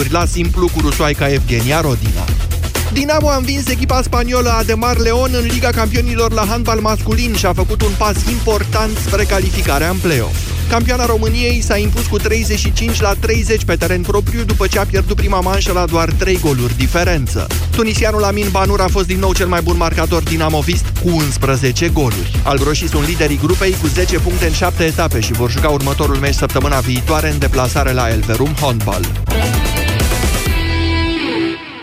seturi la simplu cu rusoaica Evgenia Rodina. Dinamo a învins echipa spaniolă Ademar Leon în Liga Campionilor la handbal masculin și a făcut un pas important spre calificarea în play-off. Campioana României s-a impus cu 35 la 30 pe teren propriu după ce a pierdut prima manșă la doar 3 goluri diferență. Tunisianul Amin Banur a fost din nou cel mai bun marcator dinamovist cu 11 goluri. Albroșii sunt liderii grupei cu 10 puncte în 7 etape și vor juca următorul meci săptămâna viitoare în deplasare la Elverum Handball.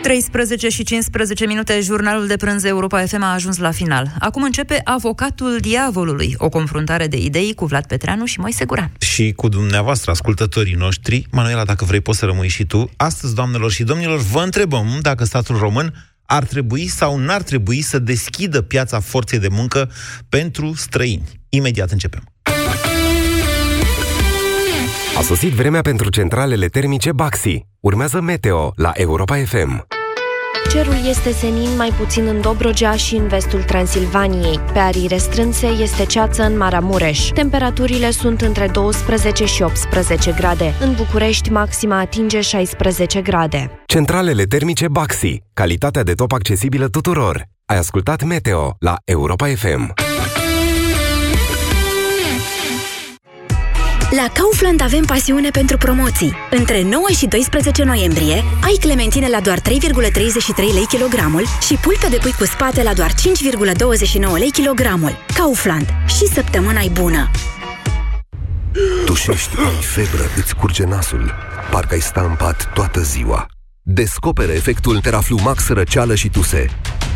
13 și 15 minute, jurnalul de prânz Europa FM a ajuns la final. Acum începe Avocatul Diavolului, o confruntare de idei cu Vlad Petreanu și Moise Guran. Și cu dumneavoastră, ascultătorii noștri, Manuela, dacă vrei poți să rămâi și tu. Astăzi, doamnelor și domnilor, vă întrebăm dacă statul român ar trebui sau n-ar trebui să deschidă piața forței de muncă pentru străini. Imediat începem. A sosit vremea pentru centralele termice Baxi. Urmează Meteo la Europa FM. Cerul este senin mai puțin în Dobrogea și în vestul Transilvaniei. Pe arii restrânse este ceață în Maramureș. Temperaturile sunt între 12 și 18 grade. În București, maxima atinge 16 grade. Centralele termice Baxi. Calitatea de top accesibilă tuturor. Ai ascultat Meteo la Europa FM. La Kaufland avem pasiune pentru promoții. Între 9 și 12 noiembrie ai clementine la doar 3,33 lei kilogramul și pulpe de pui cu spate la doar 5,29 lei kilogramul. Kaufland. Și săptămâna e bună! Tușești, ai febră, îți curge nasul. Parcă ai stampat toată ziua. Descopere efectul Teraflumax răceală și tuse.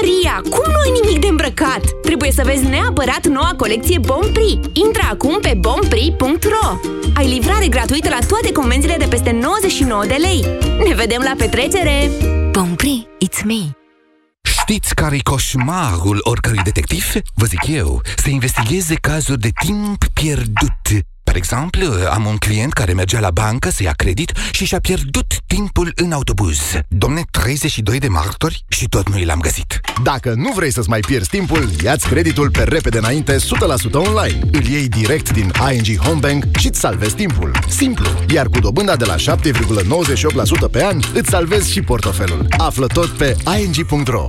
Maria, cum nu ai nimic de îmbrăcat? Trebuie să vezi neapărat noua colecție Bompri. Intră acum pe bompri.ro Ai livrare gratuită la toate convențiile de peste 99 de lei. Ne vedem la petrecere! Bompri, it's me! Știți care-i coșmarul oricărui detectiv? Vă zic eu, să investigheze cazuri de timp pierdut. Par exemplu, am un client care mergea la bancă să ia credit și și-a pierdut timpul în autobuz. Domne, 32 de martori și tot nu l-am găsit. Dacă nu vrei să-ți mai pierzi timpul, ia-ți creditul pe repede înainte 100% online. Îl iei direct din ING Homebank și îți salvezi timpul. Simplu, iar cu dobânda de la 7,98% pe an, îți salvezi și portofelul. Află tot pe ing.ro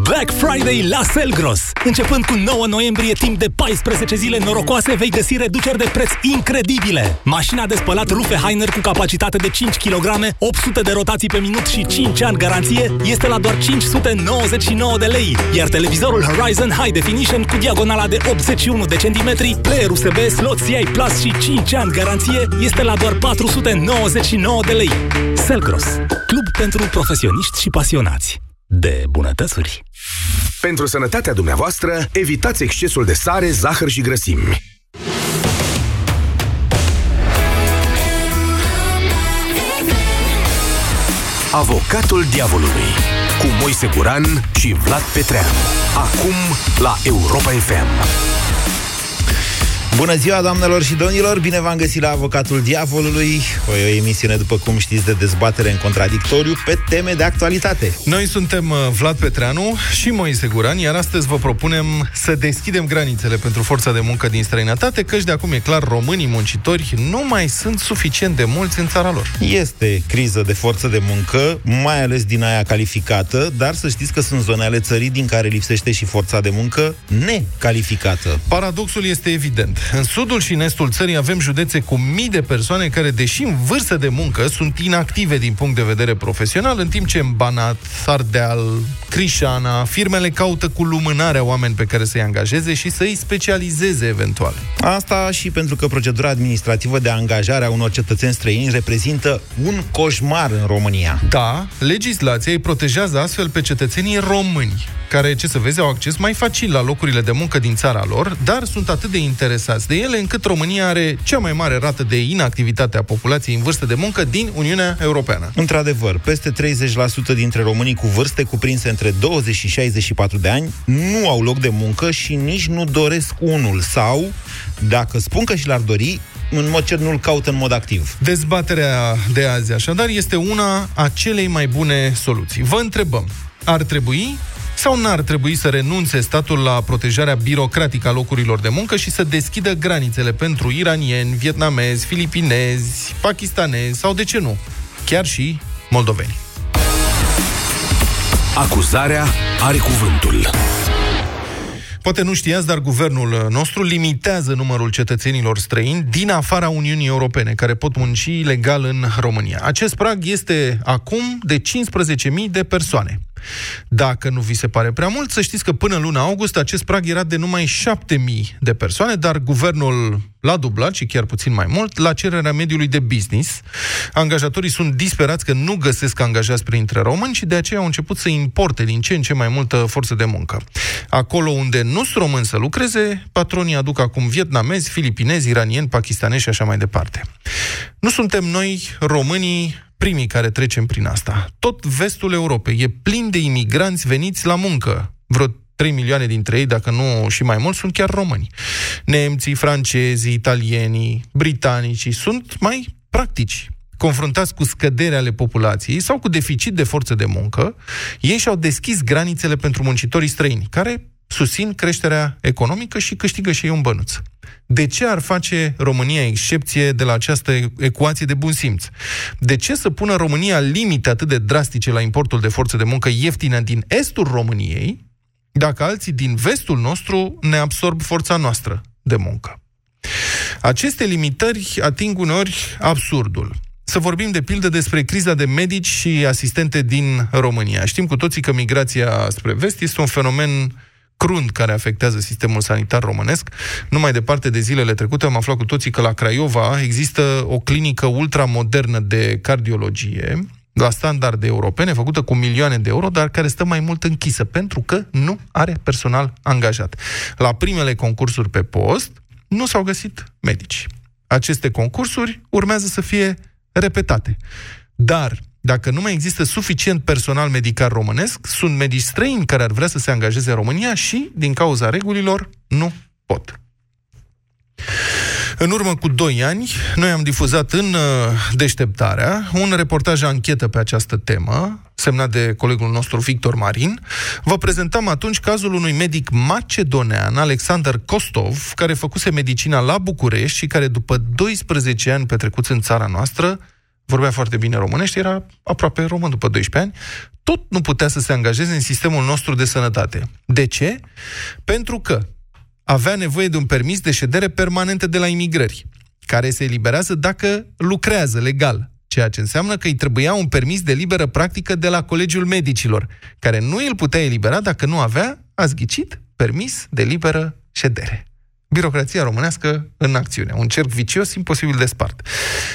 Black Friday la Selgros! Începând cu 9 noiembrie, timp de 14 zile norocoase, vei găsi reduceri de preț incredibile. Mașina de spălat Rufe Heiner cu capacitate de 5 kg, 800 de rotații pe minut și 5 ani garanție este la doar 599 de lei, iar televizorul Horizon High Definition cu diagonala de 81 de centimetri, player USB, slot CI Plus și 5 ani garanție este la doar 499 de lei. Selgros, club pentru profesioniști și pasionați de bunătățuri. Pentru sănătatea dumneavoastră, evitați excesul de sare, zahăr și grăsimi. Avocatul diavolului cu Moise Guran și Vlad Petreanu. Acum la Europa FM. Bună ziua, doamnelor și domnilor! Bine v-am găsit la Avocatul Diavolului, o, o emisiune, după cum știți, de dezbatere în contradictoriu pe teme de actualitate. Noi suntem uh, Vlad Petreanu și Moise Guran, iar astăzi vă propunem să deschidem granițele pentru forța de muncă din străinătate, căci de acum e clar, românii muncitori nu mai sunt suficient de mulți în țara lor. Este criză de forță de muncă, mai ales din aia calificată, dar să știți că sunt zone ale țării din care lipsește și forța de muncă necalificată. Paradoxul este evident. În sudul și în estul țării avem județe cu mii de persoane care, deși în vârstă de muncă, sunt inactive din punct de vedere profesional, în timp ce în Banat, Ardeal, Crișana, firmele caută cu lumânarea oameni pe care să-i angajeze și să-i specializeze eventual. Asta și pentru că procedura administrativă de angajare a unor cetățeni străini reprezintă un coșmar în România. Da, legislația îi protejează astfel pe cetățenii români, care, ce să vezi, au acces mai facil la locurile de muncă din țara lor, dar sunt atât de interesați de ele încât România are cea mai mare rată de inactivitate a populației în vârstă de muncă din Uniunea Europeană. Într-adevăr, peste 30% dintre românii cu vârste cuprinse între 20 și 64 de ani nu au loc de muncă și nici nu doresc unul sau, dacă spun că și l-ar dori, în mod cer nu-l caută în mod activ. Dezbaterea de azi, așadar, este una a celei mai bune soluții. Vă întrebăm, ar trebui sau n-ar trebui să renunțe statul la protejarea birocratică a locurilor de muncă și să deschidă granițele pentru iranieni, vietnamezi, filipinezi, pakistanezi sau, de ce nu, chiar și moldoveni? Acuzarea are cuvântul. Poate nu știați, dar guvernul nostru limitează numărul cetățenilor străini din afara Uniunii Europene, care pot munci legal în România. Acest prag este acum de 15.000 de persoane. Dacă nu vi se pare prea mult, să știți că până în luna august acest prag era de numai 7.000 de persoane, dar guvernul l-a dublat și chiar puțin mai mult la cererea mediului de business. Angajatorii sunt disperați că nu găsesc angajați printre români și de aceea au început să importe din ce în ce mai multă forță de muncă. Acolo unde nu sunt români să lucreze, patronii aduc acum vietnamezi, filipinezi, iranieni, pakistanezi și așa mai departe. Nu suntem noi, românii, primii care trecem prin asta. Tot vestul Europei e plin de imigranți veniți la muncă. Vreo 3 milioane dintre ei, dacă nu și mai mulți, sunt chiar români. Nemții, francezii, italienii, britanicii sunt mai practici. Confruntați cu scăderea ale populației sau cu deficit de forță de muncă, ei și-au deschis granițele pentru muncitorii străini, care susțin creșterea economică și câștigă și ei un bănuț. De ce ar face România excepție de la această ecuație de bun simț? De ce să pună România limite atât de drastice la importul de forță de muncă ieftină din estul României, dacă alții din vestul nostru ne absorb forța noastră de muncă? Aceste limitări ating uneori absurdul. Să vorbim de pildă despre criza de medici și asistente din România. Știm cu toții că migrația spre vest este un fenomen crunt care afectează sistemul sanitar românesc. Nu mai departe de zilele trecute am aflat cu toții că la Craiova există o clinică ultramodernă de cardiologie la standarde europene, făcută cu milioane de euro, dar care stă mai mult închisă, pentru că nu are personal angajat. La primele concursuri pe post nu s-au găsit medici. Aceste concursuri urmează să fie repetate. Dar dacă nu mai există suficient personal medical românesc, sunt medici străini care ar vrea să se angajeze în România și, din cauza regulilor, nu pot. În urmă cu 2 ani, noi am difuzat în uh, Deșteptarea un reportaj anchetă pe această temă, semnat de colegul nostru Victor Marin. Vă prezentam atunci cazul unui medic macedonean, Alexander Kostov, care făcuse medicina la București și care după 12 ani petrecuți în țara noastră, vorbea foarte bine românește, era aproape român după 12 ani, tot nu putea să se angajeze în sistemul nostru de sănătate. De ce? Pentru că avea nevoie de un permis de ședere permanente de la imigrări, care se eliberează dacă lucrează legal, ceea ce înseamnă că îi trebuia un permis de liberă practică de la Colegiul Medicilor, care nu îl putea elibera dacă nu avea, a zghicit, permis de liberă ședere birocrația românească în acțiune. Un cerc vicios imposibil de spart.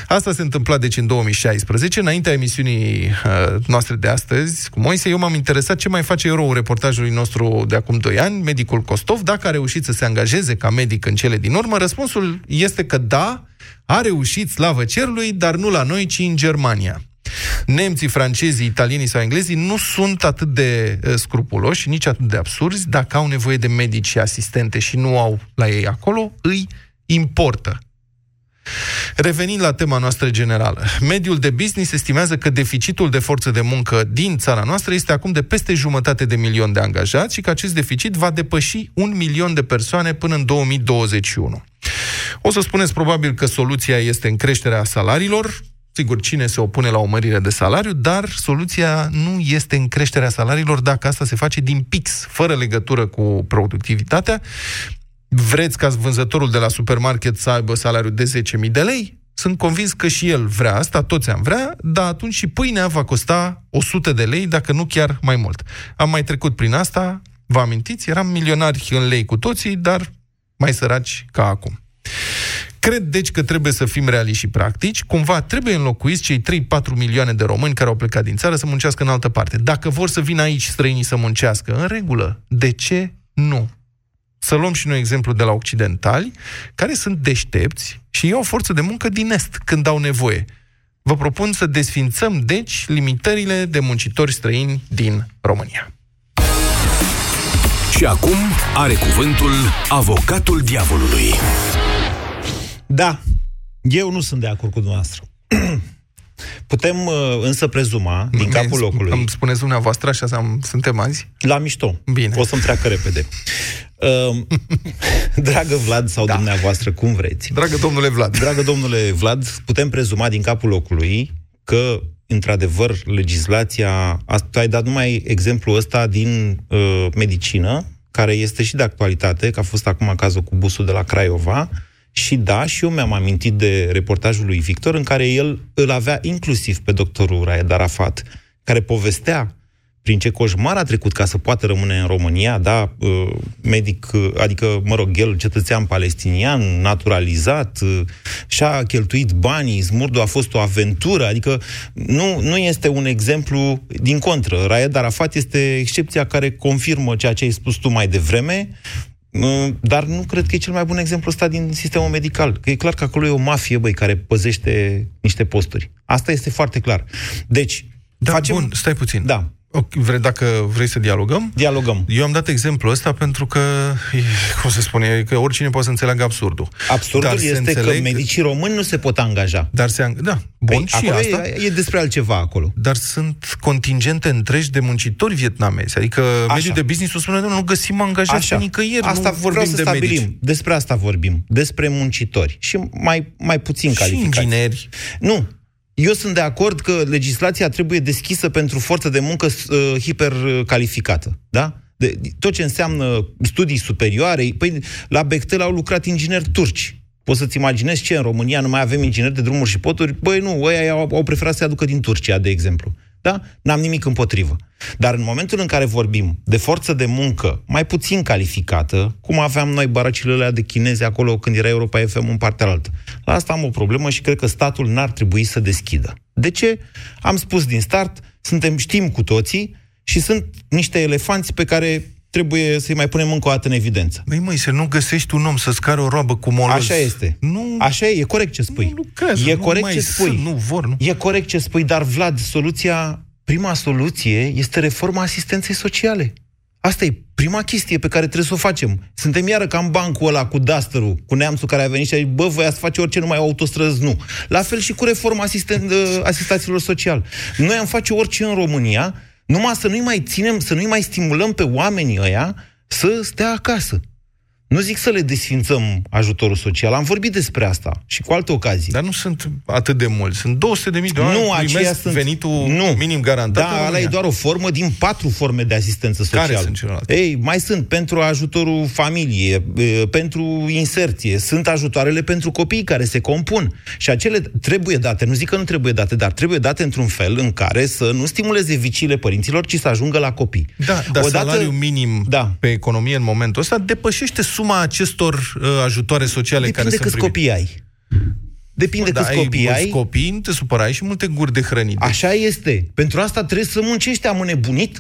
Asta se întâmpla deci în 2016, înaintea emisiunii uh, noastre de astăzi cu Moise. Eu m-am interesat ce mai face eroul reportajului nostru de acum 2 ani, medicul Costov, dacă a reușit să se angajeze ca medic în cele din urmă. Răspunsul este că da, a reușit, slavă cerului, dar nu la noi, ci în Germania nemții, francezii, italienii sau englezii nu sunt atât de uh, scrupuloși, nici atât de absurzi, dacă au nevoie de medici și asistente și nu au la ei acolo, îi importă. Revenind la tema noastră generală, mediul de business estimează că deficitul de forță de muncă din țara noastră este acum de peste jumătate de milion de angajați și că acest deficit va depăși un milion de persoane până în 2021. O să spuneți probabil că soluția este în creșterea salariilor, Sigur, cine se opune la o mărire de salariu, dar soluția nu este în creșterea salariilor dacă asta se face din pix, fără legătură cu productivitatea. Vreți ca vânzătorul de la supermarket să aibă salariul de 10.000 de lei? Sunt convins că și el vrea asta, toți am vrea, dar atunci și pâinea va costa 100 de lei, dacă nu chiar mai mult. Am mai trecut prin asta, vă amintiți? Eram milionari în lei cu toții, dar mai săraci ca acum. Cred, deci, că trebuie să fim realiști și practici. Cumva trebuie înlocuiți cei 3-4 milioane de români care au plecat din țară să muncească în altă parte. Dacă vor să vină aici străinii să muncească, în regulă. De ce nu? Să luăm și noi exemplu de la occidentali, care sunt deștepți și iau forță de muncă din Est când au nevoie. Vă propun să desfințăm, deci, limitările de muncitori străini din România. Și acum are cuvântul avocatul diavolului. Da, eu nu sunt de acord cu dumneavoastră. Putem uh, însă prezuma, din capul locului... Îmi spuneți dumneavoastră, așa am, suntem azi? La mișto. Bine. O să-mi treacă repede. Uh, dragă Vlad sau da. dumneavoastră, cum vreți. Dragă domnule Vlad. Dragă domnule Vlad, putem prezuma din capul locului că, într-adevăr, legislația... Tu ai dat numai exemplul ăsta din uh, medicină, care este și de actualitate, că a fost acum cazul cu busul de la Craiova, și da, și eu mi-am amintit de reportajul lui Victor, în care el îl avea inclusiv pe doctorul Raed Arafat, care povestea prin ce coșmar a trecut ca să poată rămâne în România, da, uh, medic, uh, adică, mă rog, el cetățean palestinian, naturalizat, uh, și-a cheltuit banii, Smurdu a fost o aventură, adică nu, nu este un exemplu din contră. Raed Arafat este excepția care confirmă ceea ce ai spus tu mai devreme, dar nu cred că e cel mai bun exemplu ăsta din sistemul medical. Că e clar că acolo e o mafie, băi, care păzește niște posturi. Asta este foarte clar. Deci, da, facem... bun, stai puțin. Da. Vrei, dacă vrei să dialogăm? Dialogăm. Eu am dat exemplul ăsta pentru că, cum se spune, că oricine poate să înțeleagă absurdul. Absurdul dar este că medicii români nu se pot angaja. Dar se ang- Da, bun, păi, și asta. E, e despre altceva acolo. Dar sunt contingente întregi de muncitori vietnamezi. Adică Așa. mediul de business spune, nu găsim angajați Așa. pe nicăieri. Asta nu vorbim să de stabilim. Medici. Despre asta vorbim. Despre muncitori. Și mai, mai puțin și calificați. ingineri. Nu, eu sunt de acord că legislația trebuie deschisă pentru forță de muncă uh, hipercalificată. Da? De, tot ce înseamnă studii superioare. Păi, la Bechtel au lucrat ingineri turci. Poți să-ți imaginezi ce în România nu mai avem ingineri de drumuri și poturi? Băi, nu, ăia au, au preferat să aducă din Turcia, de exemplu. Da? N-am nimic împotrivă. Dar în momentul în care vorbim de forță de muncă mai puțin calificată, cum aveam noi baracile alea de chinezi acolo când era Europa FM în partea altă, la asta am o problemă și cred că statul n-ar trebui să deschidă. De ce? Am spus din start, suntem, știm cu toții și sunt niște elefanți pe care trebuie să-i mai punem încă o dată în evidență. Măi, măi, să nu găsești un om să-ți care o roabă cu moloz. Așa este. Nu, Așa e, e corect ce spui. Nu lucrează, e nu corect mai ce spui. Sunt, nu vor, nu. E corect ce spui, dar Vlad, soluția, prima soluție este reforma asistenței sociale. Asta e prima chestie pe care trebuie să o facem. Suntem iară ca în bancul ăla cu duster cu neamțul care a venit și a zis, bă, voi ați face orice, numai autostrăzi, nu. La fel și cu reforma asisten- asistaților social. Noi am face orice în România, numai să nu-i mai ținem, să nu-i mai stimulăm pe oamenii ăia să stea acasă. Nu zic să le desfințăm ajutorul social. Am vorbit despre asta și cu alte ocazii. Dar nu sunt atât de mulți. Sunt 200 de mii de oameni nu, aceia sunt... venitul nu. minim garantat. Da, ăla e doar o formă din patru forme de asistență socială. Care sunt celelalte? Ei, mai sunt pentru ajutorul familie, pentru inserție, sunt ajutoarele pentru copii care se compun. Și acele trebuie date, nu zic că nu trebuie date, dar trebuie date într-un fel în care să nu stimuleze viciile părinților, ci să ajungă la copii. Da, dar Odată... salariul minim da. pe economie în momentul ăsta depășește suma acestor uh, ajutoare sociale Depinde care sunt copii ai. Depinde da, câți copii ai. copii, nu te supărai și multe guri de hrănit. Așa este. Pentru asta trebuie să muncești, am nebunit.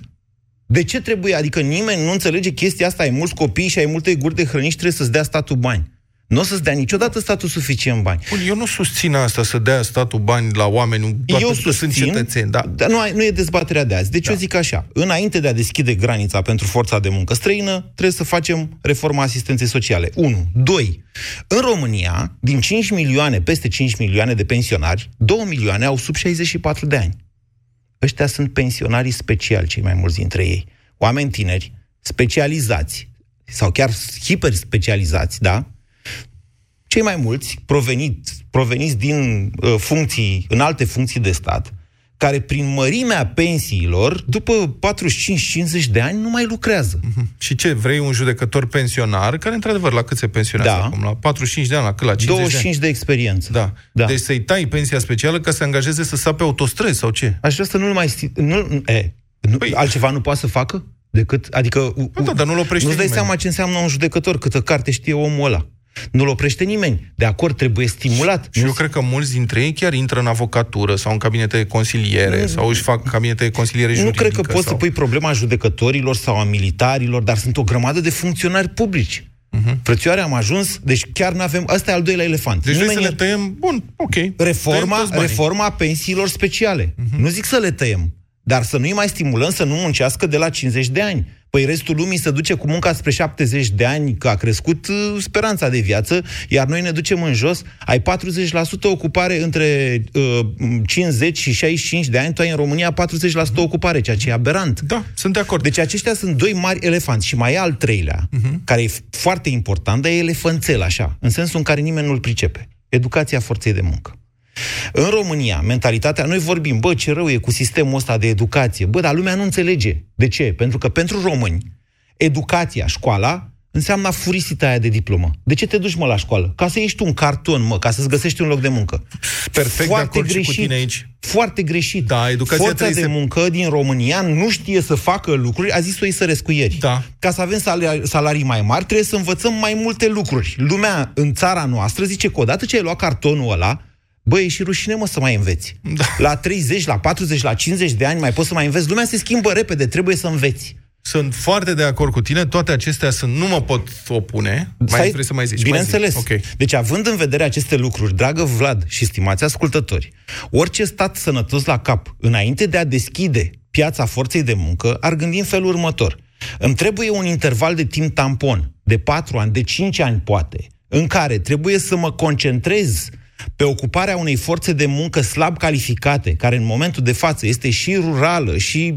De ce trebuie? Adică nimeni nu înțelege chestia asta. Ai mulți copii și ai multe guri de hrănit și trebuie să-ți dea statul bani. Nu o să-ți dea niciodată statul suficient bani. Bun, eu nu susțin asta, să dea statul bani la oameni doar eu susțin, sunt cetățeni. Da. Dar nu, nu e dezbaterea de azi. Deci da. eu zic așa, înainte de a deschide granița pentru forța de muncă străină, trebuie să facem reforma asistenței sociale. 1. 2. În România, din 5 milioane, peste 5 milioane de pensionari, 2 milioane au sub 64 de ani. Ăștia sunt pensionarii speciali, cei mai mulți dintre ei. Oameni tineri, specializați, sau chiar hiper specializați, da? Cei mai mulți provenit, proveniți din uh, funcții, în alte funcții de stat, care prin mărimea pensiilor, după 45-50 de ani, nu mai lucrează. Și ce, vrei un judecător pensionar, care într-adevăr la cât se pensionează Da. acum? La 45 de ani, la cât? La 50 25 de de experiență. ani? Da. Deci să-i tai pensia specială ca să se angajeze să sape autostrăzi sau ce? Aș vrea să nu-l mai... sti- Nu, e, nu, păi, altceva nu poate să facă? Decât, adică... Păi da, dar nu-l oprește Nu-ți dai nimeni. seama ce înseamnă un judecător, câtă carte știe omul ăla. Nu-l oprește nimeni. De acord, trebuie stimulat. Și eu cred că mulți dintre ei chiar intră în avocatură sau în cabinete de consiliere Nu. sau își fac cabinete de consiliere Nu juridică. cred că poți sau... să pui problema judecătorilor sau a militarilor, dar sunt o grămadă de funcționari publici. Uh-huh. Frățioare, am ajuns, deci chiar nu avem... Ăsta e al doilea elefant. Deci vrei să Nimeni le tăiem? Bun, ok. Tăiem reforma, toți banii. reforma pensiilor speciale. Uh-huh. Nu zic să le tăiem, dar să nu-i mai stimulăm să nu muncească de la 50 de ani. Păi restul lumii se duce cu munca spre 70 de ani, că a crescut uh, speranța de viață, iar noi ne ducem în jos. Ai 40% ocupare între uh, 50 și 65 de ani, tu ai în România 40% ocupare, ceea ce e aberant. Da, sunt de acord. Deci aceștia sunt doi mari elefanți și mai e al treilea, uh-huh. care e foarte important, dar e elefanțel așa, în sensul în care nimeni nu-l pricepe. Educația forței de muncă. În România, mentalitatea, noi vorbim, bă, ce rău e cu sistemul ăsta de educație. Bă, dar lumea nu înțelege. De ce? Pentru că pentru români, educația, școala, înseamnă furisita aia de diplomă. De ce te duci, mă, la școală? Ca să ieși tu un carton, mă, ca să-ți găsești un loc de muncă. Perfect de acord și cu tine aici. Foarte greșit. Da, educația Forța de trebuie să- muncă din România nu știe să facă lucruri, a zis-o Isărescu ieri. Da. Ca să avem salarii, salarii mai mari, trebuie să învățăm mai multe lucruri. Lumea în țara noastră zice că odată ce ai luat cartonul ăla, Băi, e și rușine, mă, să mai înveți. Da. La 30, la 40, la 50 de ani mai poți să mai înveți. Lumea se schimbă repede, trebuie să înveți. Sunt foarte de acord cu tine, toate acestea sunt, nu mă pot opune. Mai Stai- vrei să mai zici? Bineînțeles. Mai zici. Deci, având în vedere aceste lucruri, dragă Vlad și stimați ascultători, orice stat sănătos la cap, înainte de a deschide piața forței de muncă, ar gândi în felul următor. Îmi trebuie un interval de timp tampon, de 4 ani, de 5 ani poate, în care trebuie să mă concentrez pe ocuparea unei forțe de muncă slab calificate, care în momentul de față este și rurală și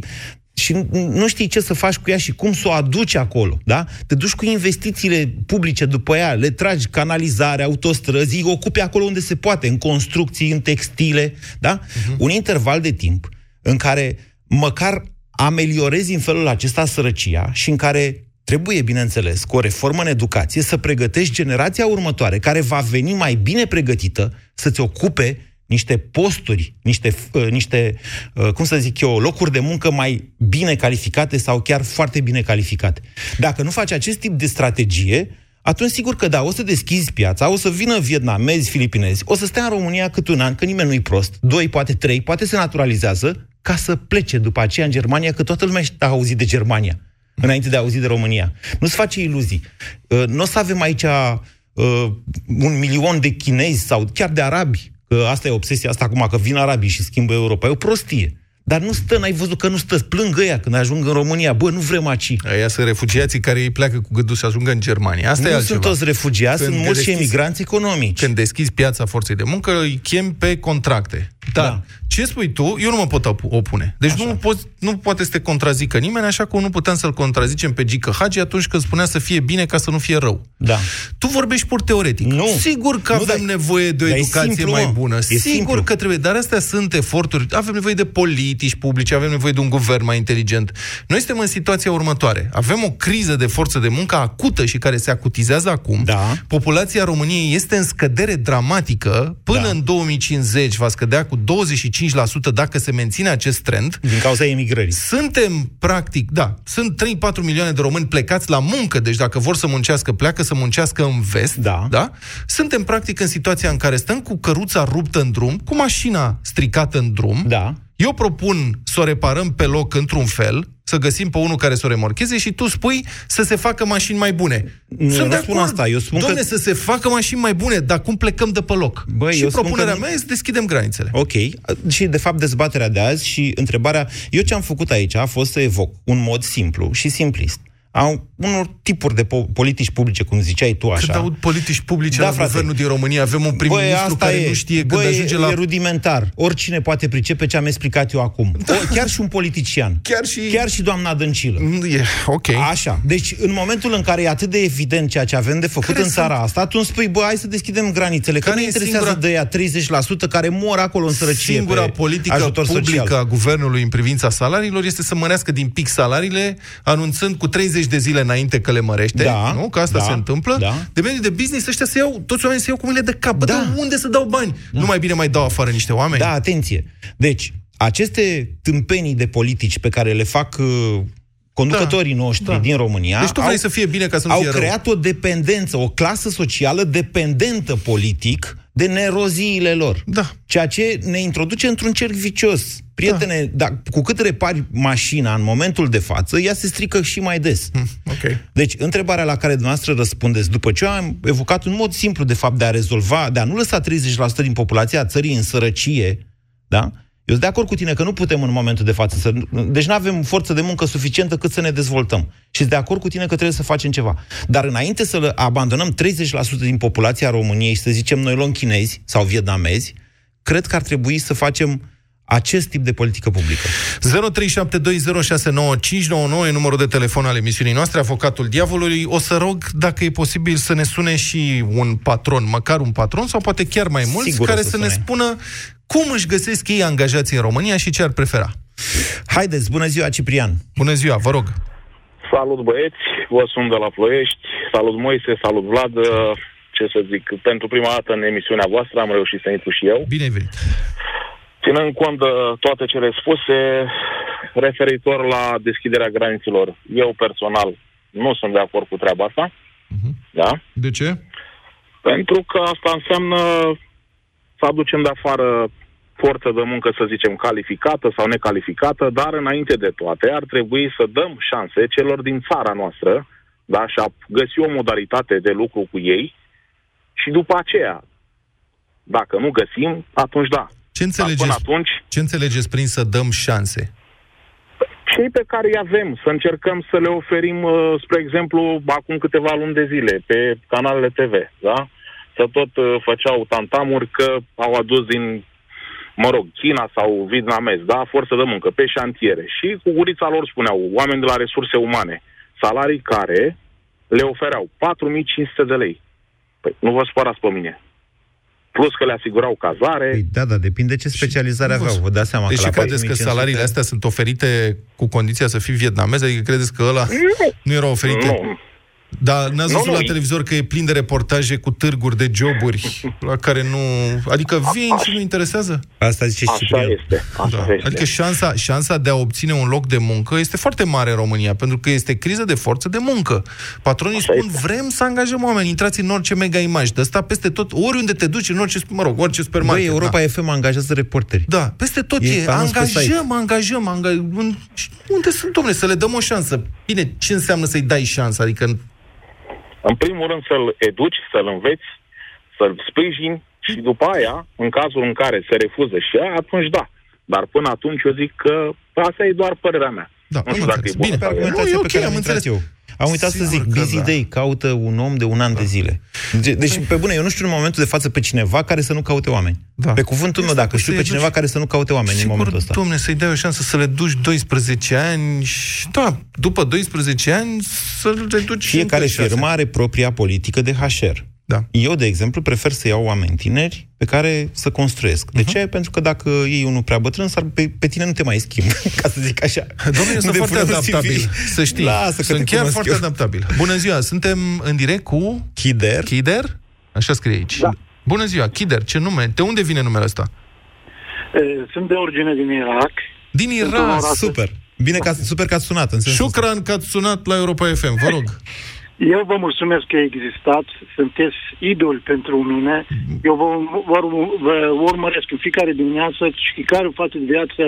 și nu știi ce să faci cu ea și cum să o aduci acolo, da? Te duci cu investițiile publice după ea, le tragi canalizare, autostrăzi, îi ocupi acolo unde se poate, în construcții, în textile, da? Uh-huh. Un interval de timp în care măcar ameliorezi în felul acesta sărăcia și în care trebuie, bineînțeles, cu o reformă în educație, să pregătești generația următoare, care va veni mai bine pregătită să-ți ocupe niște posturi, niște, uh, niște uh, cum să zic eu, locuri de muncă mai bine calificate sau chiar foarte bine calificate. Dacă nu faci acest tip de strategie, atunci sigur că da, o să deschizi piața, o să vină vietnamezi, filipinezi, o să stea în România cât un an, că nimeni nu-i prost, doi, poate trei, poate se naturalizează, ca să plece după aceea în Germania, că toată lumea a auzit de Germania, înainte de a auzi de România. Nu-ți face iluzii. Uh, Nu o să avem aici uh, un milion de chinezi sau chiar de arabi, că asta e obsesia asta acum, că vin arabii și schimbă Europa. E o prostie. Dar nu stă, n-ai văzut că nu stă, plâng ăia când ajung în România. Bă, nu vrem aci. Aia sunt refugiații care îi pleacă cu gândul să ajungă în Germania. Asta nu e altceva. sunt toți refugiați, Când sunt mulți și deschizi- emigranți economici. Când deschizi piața forței de muncă, îi chem pe contracte. Dar da. ce spui tu, eu nu mă pot op- opune. Deci nu, poți, nu poate să te contrazică nimeni, așa cum nu puteam să-l contrazicem pe Gică Hagi atunci când spunea să fie bine ca să nu fie rău. Da. Tu vorbești pur teoretic. Nu. Sigur că Nu, avem dar- nevoie de o dar e educație simplu, mai mă. bună. E Sigur simplu. că trebuie, dar astea sunt eforturi. Avem nevoie de politici publice, avem nevoie de un guvern mai inteligent. Noi suntem în situația următoare. Avem o criză de forță de muncă acută și care se acutizează acum. Da. Populația României este în scădere dramatică. Până Da. în 2050 va scădea cu 25% dacă se menține acest trend. Din cauza emigrării. Suntem, practic, da, sunt 3-4 milioane de români plecați la muncă, deci dacă vor să muncească, pleacă să muncească în vest, Da. da? Suntem, practic, în situația în care stăm cu căruța ruptă în drum, cu mașina stricată în drum. Da. Eu propun să o reparăm pe loc într-un fel, să găsim pe unul care să o remorcheze și tu spui să se facă mașini mai bune. Nu, eu nu spun asta, eu spun Dom'le, că- să se facă mașini mai bune, dar cum plecăm de pe loc? Băi, și eu spun propunerea că- mea e să deschidem granițele. Ok. Și, de fapt, dezbaterea de azi și întrebarea... Eu ce am făcut aici a fost să evoc un mod simplu și simplist. A unor tipuri de po- politici publice, cum ziceai tu așa. Când aud politici publice Da, la frate. guvernul din România, avem un Băi, prim-ministru asta care e. nu știe Băi, când ajunge la... e rudimentar. Oricine poate pricepe ce am explicat eu acum. O, chiar și un politician. Chiar și... Chiar și doamna Dăncilă. E, ok. Așa. Deci, în momentul în care e atât de evident ceea ce avem de făcut Care în sunt- țara asta, tu îmi spui, bă, hai să deschidem granițele, că Care nu e interesează singura- de ea 30% care mor acolo în sărăcie Singura pe politică ajutor publică social. a guvernului în privința salariilor este să mărească din pic salariile, anunțând cu 30 de zile înainte că le mărește, Da, nu? Că asta da, se întâmplă. da. De mediul de business ăștia să iau, toți oamenii să iau cu mâinile de cap. Bă, Da. dar unde să dau bani? Nu mai bine mai dau afară niște oameni? Da, atenție. Deci, aceste tâmpenii de politici pe care le fac uh, conducătorii noștri da. din România Deci tu vrei au, să fie bine ca să nu au fie rău. creat o dependență, o clasă socială dependentă politic de neroziile lor. Da. Ceea ce ne introduce într-un cerc vicios. Prietene, da. cu cât repari mașina în momentul de față, ea se strică și mai des. Ok. Deci, întrebarea la care dumneavoastră răspundeți, după ce eu am evocat un mod simplu, de fapt, de a rezolva, de a nu lăsa 30% din populația țării în sărăcie, da? Eu sunt de acord cu tine că nu putem în momentul de față să... Deci nu avem forță de muncă suficientă cât să ne dezvoltăm. Și sunt de acord cu tine că trebuie să facem ceva. Dar înainte să le abandonăm 30% din populația României și să zicem noi luăm chinezi sau vietnamezi, cred că ar trebui să facem acest tip de politică publică. 0372069599 e numărul de telefon al emisiunii noastre, avocatul diavolului. O să rog dacă e posibil să ne sune și un patron, măcar un patron, sau poate chiar mai mulți, Sigur o care să să ne sune. spună cum își găsesc ei angajații în România și ce ar prefera. Haideți, bună ziua, Ciprian! Bună ziua, vă rog! Salut băieți, vă sunt de la Ploiești, salut Moise, salut Vlad, Uh, ce să zic, pentru prima dată în emisiunea voastră am reușit să intru și eu. Bine ai venit! Ținând cont de toate cele spuse, referitor la deschiderea granițelor, eu personal nu sunt de acord cu treaba asta, da? De ce? Pentru că asta înseamnă să aducem de afară forță de muncă, să zicem, calificată sau necalificată, dar înainte de toate ar trebui să dăm șanse celor din țara noastră, da, și a găsi o modalitate de lucru cu ei și după aceea, dacă nu găsim, atunci da. Ce înțelegeți, Până atunci, ce înțelegeți prin să dăm șanse? cei pe care îi avem, să încercăm să le oferim, uh, spre exemplu, acum câteva luni de zile, pe canalele TV, da? Să tot uh, făceau tantamuri că au adus din, mă rog, China sau vietnamezi, da? Forță de muncă, pe șantiere. Și cu gurița lor spuneau, oameni de la resurse umane, salarii care le ofereau 4500 de lei. Păi, nu vă spărați pe mine. Plus că le asigurau cazare. Păi, da, da, depinde ce specializare aveau. Vă dați seama Deci că la credeți că 4500 salariile astea sunt oferite cu condiția să fii vietnamez? Adică credeți că ăla nu erau oferite? Nu. Dar n-ați Nu, văzut nu. la televizor că e plin de reportaje cu târguri de joburi la care nu... Adică vin și nu interesează? Asta zice și Așa Ciprian. este. Așa Da. este. Adică șansa, șansa de a obține un loc de muncă este foarte mare în România, pentru că este criză de forță de muncă. Patronii Așa spun, este. vrem să angajăm oameni, intrați în orice mega imagine, de asta peste tot, oriunde te duci, în orice, mă rog, orice supermarket. Băi, Europa da. FM angajează reporteri. Da, peste tot E e, anunț pe site. angajăm, angajăm, angajăm. În- și Unde sunt, domnule, să le dăm o șansă? Bine, ce înseamnă să-i dai șansă? Adică În primul rând să-l educi, să-l înveți, să-l sprijini și după aia, în cazul în care se refuză și aia, atunci da. Dar până atunci eu zic că asta e doar părerea mea. Da, nu știu dacă e bună Bine, pe sau e rău. argumentația Nu, e pe ok, care am am intrat înțeles. eu. Am uitat să Sigur zic, că Busy da. Day caută un om de un an de zile. De- Deci, pe bune, eu nu știu în momentul de față pe cineva care să nu caute oameni. Da. Pe cuvântul meu, Asta dacă cu știu să-i pe cineva aduci- care să nu caute oameni în Sigur, momentul ăsta. domne, să-i dai o șansă să le duci 12 ani și, da, după 12 ani să le duci Fiecare încă șase. firmă are propria politică de HR. Da. Eu, de exemplu, prefer să iau oameni tineri pe care să construiesc. De ce? Pentru că dacă iei unul prea bătrân, s-ar, pe, pe tine nu te mai schimb, ca să zic așa. Domnule, eu sunt Nu foarte depune un CV. adaptabil, să știi. Lasă că sunt te chiar cunosc foarte eu. adaptabil. Bună ziua, suntem în direct cu... Chider. Chider? Așa scrie aici. Da. Bună ziua, Chider, ce nume? De unde vine numele ăsta? E, Sunt de origine din Irak. Din Sunt Irak. onorat să- Super. Bine că, ați- super că ați sunat. În sensul ăsta. Șucran că ați sunat la Europa FM, vă rog. Eu vă mulțumesc că existați, sunteți idol pentru mine. Eu vă, vă, vă urmăresc în fiecare dimineață și care faceți viață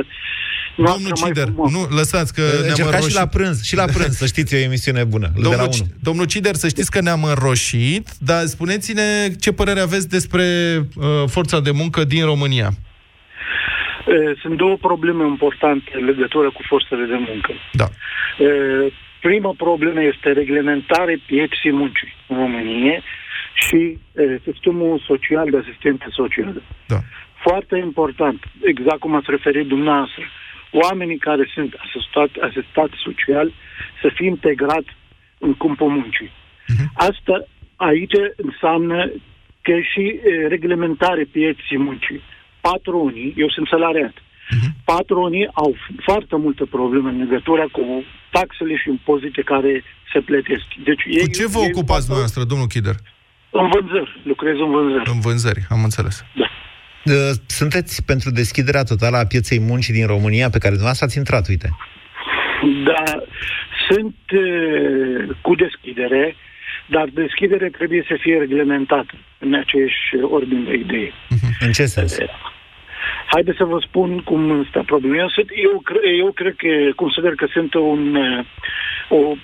noastră Domnul mai Cider, frumoasă. nu, lăsați că ne-am Încercați și la înroșit. prânz, și la prânz, să știți, e o emisiune bună, de la Domnul, 1. Ci- domnul Cider, să știți că ne-am înroșit, dar spuneți-ne ce părere aveți despre uh, forța de muncă din România. E, Sunt două probleme importante în legătură cu forțele de muncă. Da. E, prima problemă este reglementare pieții muncii în România și e, sistemul social de asistență socială. Da. Foarte important, exact cum ați referit dumneavoastră, oamenii care sunt asistat, asistat social să fie integrat în câmpul muncii. Uh-huh. Asta aici înseamnă că și e, reglementare pieții muncii. Patronii, eu sunt salariat, uh-huh. Patronii au foarte multe probleme în legătură cu taxele și impozite care se plătesc. Deci, Cu ce vă ocupați dumneavoastră, domnul Chider? În vânzări, lucrez în vânzări. În vânzări, am înțeles. Da. Sunteți pentru deschiderea totală a pieței muncii din România pe care dumneavoastră ați intrat, uite. Da, sunt uh, cu deschidere, dar deschidere trebuie să fie reglementată în aceeași ordine de idei. În ce sens? Haideți să vă spun cum stă problema. Eu, sunt, eu, cre- eu cred că consider că sunt un, uh, o,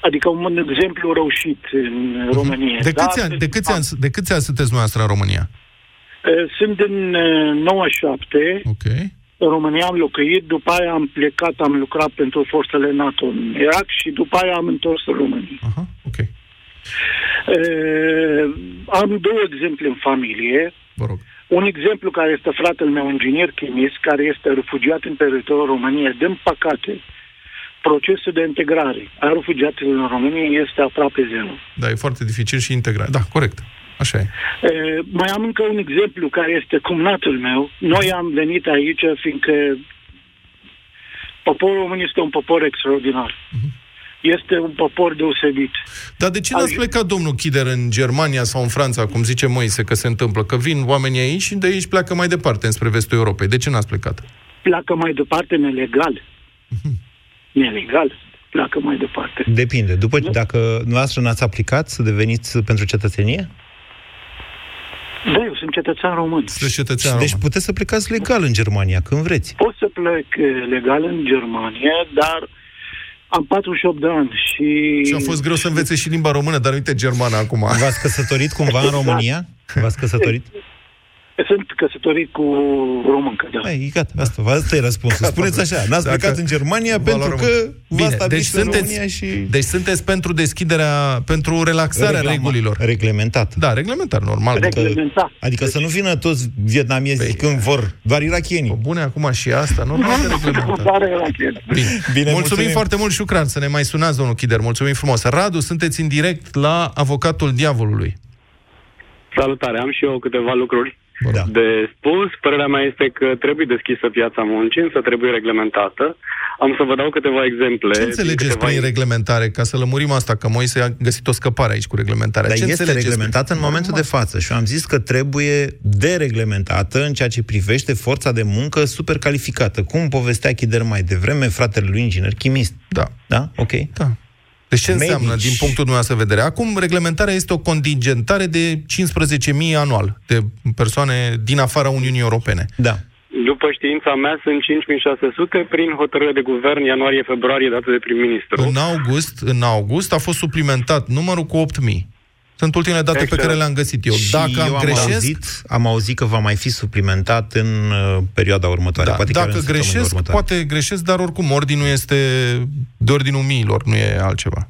adică un exemplu reușit în România. De câți, Da, ani, de, câți ani, de câți ani sunteți dumneavoastră în România? Uh, Sunt din uh, 97. Ok. În România am locuit, după aia am plecat, am lucrat pentru forțele NATO în Irak și după aia am întors în România. Aha, ok. Uh, am două exemple în familie. Vă rog. Un exemplu care este fratele meu, inginer chimist, care este refugiat în teritoriul României. Din păcate, procesul de integrare a refugiaților în România este aproape zero. Da, e foarte dificil și integrat. Da, corect. Așa e. E, mai am încă un exemplu care este cumnatul meu. Noi am venit aici fiindcă poporul român este un popor extraordinar. Este un popor deosebit. Dar de ce n-ați plecat, domnul Chider, în Germania sau în Franța, cum zice Moise că se întâmplă? Că vin oamenii aici și de aici pleacă mai departe, înspre vestul Europei. De ce n-ați plecat? Pleacă mai departe nelegal. Nelegal. Pleacă mai departe. Depinde. După, dacă dumneavoastră n-ați aplicat să deveniți pentru cetățenie? Da, eu sunt cetățean român. Sunteți cetățean Deci puteți să plecați legal în Germania, când vreți. Pot să plec eh, legal în Germania, dar am 48 de ani și... Și a fost greu să învețe și limba română, dar uite germană acum. V-ați căsătorit cumva în România? V-ați căsătorit? Sunt căsătorit cu româncă, da. Hai, gata, asta, asta e răspunsul. Spuneți așa, n-ați Dacă- plecat în Germania Vă pentru luăm- că Bine, v-ați stabilit deci în sunteți, România și... deci sunteți pentru deschiderea, pentru relaxarea Reglama- regulilor. Reglementat. Da, reglementar, normal. Adică, adică să nu vină toți vietnamiezi când vor, doar irachienii. Bune, acum și asta, normal de reglementat. Bine. Bine, mulțumim, mulțumim. foarte mult, Șucran, să ne mai sunați, domnul Chider. Mulțumim frumos. Radu, sunteți în direct la avocatul diavolului. Salutare, am și eu câteva lucruri da. de spus. Părerea mea este că trebuie deschisă piața muncii, însă trebuie reglementată. Am să vă dau câteva exemple. Ce înțelegeți câteva... prin reglementare? Ca să lămurim asta, că Moise a găsit o scăpare aici cu reglementarea. Dar Ce este înțelegeți reglementată în momentul de față și eu am zis că trebuie dereglementată în ceea ce privește forța de muncă supercalificată. Cum povestea Chider mai devreme, fratele lui inginer chimist. Da. Da? Ok. Da. Deci ce Medici. înseamnă, din punctul dumneavoastră de vedere? Acum, reglementarea este o contingentare de 15.000 anual de persoane din afara Uniunii Europene. Da. După știința mea, sunt 5600 prin hotărâre de guvern ianuarie-februarie dată de prim-ministru. În august, în august a fost suplimentat numărul cu 8.000. Sunt ultimele date pe Excelent. care le-am găsit eu. Și Dacă am eu am greșesc, auzit, am auzit că va mai fi suplimentat în uh, perioada următoare. da, poate chiar în dacă săptămânile greșesc, următoare. poate greșesc, dar oricum ordinul este de ordinul miilor, nu e altceva.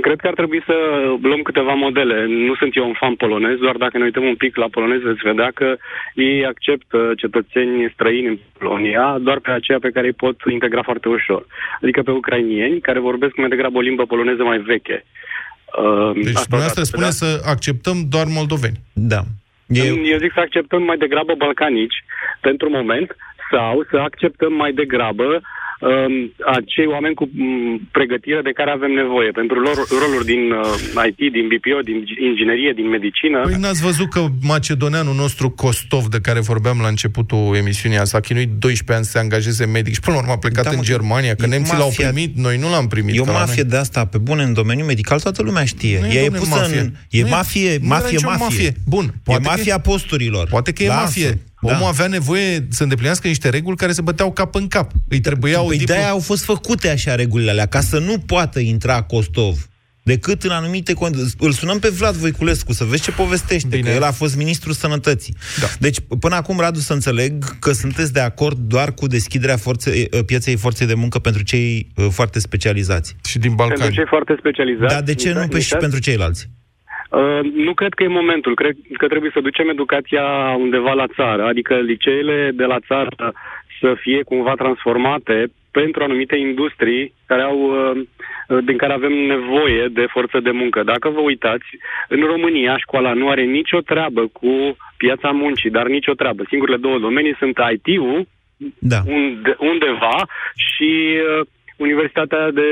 Cred că ar trebui să luăm câteva modele. Nu sunt eu un fan polonez, doar dacă ne uităm un pic la polonez veți vedea că ei acceptă cetățeni străini în Polonia doar pe aceea pe care îi pot integra foarte ușor. Adică pe ucrainieni care vorbesc mai degrabă o limbă poloneză mai veche. Uh, Deci asta dumneavoastră odată. spune să acceptăm doar moldoveni. Da. Eu... eu zic să acceptăm mai degrabă balcanici pentru moment sau să acceptăm mai degrabă um, acei oameni cu um, pregătire de care avem nevoie pentru lor, roluri din uh, IT, din BPO, din inginerie, din medicină. Păi n-ați văzut că macedoneanul nostru Costov, de care vorbeam la începutul emisiunii, s-a chinuit 12 ani să se angajeze medic și până la urmă a plecat Da, în mă, Germania, că e nemții l-au mafia- primit, noi nu l-am primit. E o ca la mafie noi. de asta, pe bune, în domeniul medical, toată lumea știe. Nu e, Ea e domnule, pusă mafie. în... E Nu e- mafie, nu era mafie, nicio mafie. mafie. Bun, E poate că- mafia posturilor. Poate că e Lasă. mafie. Da. Omul avea nevoie să îndeplinească niște reguli care se băteau cap în cap. Îi trebuia o Păi diplo- de-aia au fost făcute așa regulile alea, ca să nu poată intra Costov decât în anumite condiții. Îl sunăm pe Vlad Voiculescu să vezi ce povestește, Bine. că el a fost ministrul sănătății. Da. Deci, până acum, Radu, să înțeleg că sunteți de acord doar cu deschiderea forței, pieței forței de muncă pentru cei uh, foarte specializați. Și din Balcani. Pentru cei foarte specializați. Dar de ce nu pe și pentru ceilalți? Uh, nu cred că e momentul. Cred că trebuie să ducem educația undeva la țară, adică liceele de la țară să fie cumva transformate pentru anumite industrii care au, uh, din care avem nevoie de forță de muncă. Dacă vă uitați, în România școala nu are nicio treabă cu piața muncii, dar nicio treabă. Singurele două domenii sunt IT-ul da. unde, undeva și uh, Universitatea de,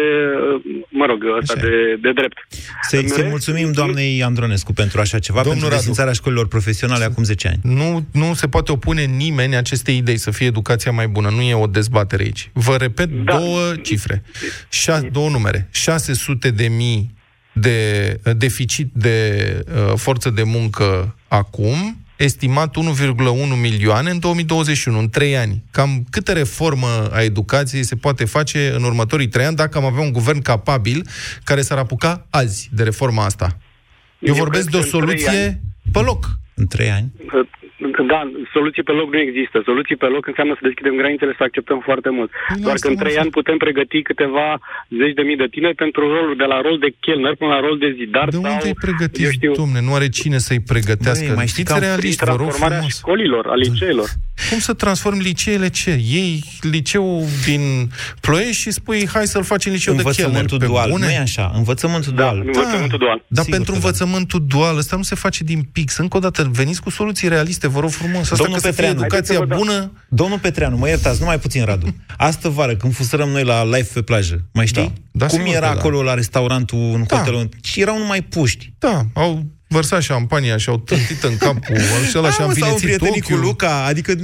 mă rog, asta de, de drept. Să-i, să mulțumim doamnei Andronescu pentru așa ceva, Domnul pentru desfințarea școlilor profesionale acum 10 ani. Nu, nu se poate opune nimeni acestei idei să fie educația mai bună. Nu e o dezbatere aici. Vă repet da. două cifre, șase, două numere. 600 de mii de deficit de uh, forță de muncă acum estimat 1,1 milioane în 2021, în 3 ani. Cam câtă reformă a educației se poate face în următorii 3 ani dacă am avea un guvern capabil care s-ar apuca azi de reforma asta? Eu, Eu vorbesc de o soluție pe loc. În 3 ani? Da, soluții pe loc nu există. Soluții pe loc înseamnă să deschidem granițele, să acceptăm foarte mult. Păi Doar că în trei ani putem pregăti câteva zeci de mii de tineri pentru rolul de la rol de chelner până la rol de zidar. De unde îi pregătiți, știu... domne? Nu are cine să-i pregătească. Băi, mai știți realiști, vă rog frumos. școlilor, a liceelor. Cum să transform liceele ce? Ei liceul din Ploiești și spui hai să-l facem liceu de chelner. dual, nu e așa. Învățământul da, dual. Învățământul dual. Da, dar pentru învățământul dual ăsta nu se face din pix. Încă o dată, veniți cu soluții realiste, vă rog frumos. Asta Domnul că Petreanu, educația bună... Domnul Petreanu, mă iertați, numai puțin, Radu. Astă vară, când fusărăm noi la live pe plajă, mai știi? Da, da Cum era acolo da. la restaurantul în da. hotelul? Și erau numai puști. Da, au vărsat șampania și au tântit în capul ăla și am vinețit cu Luca, adică...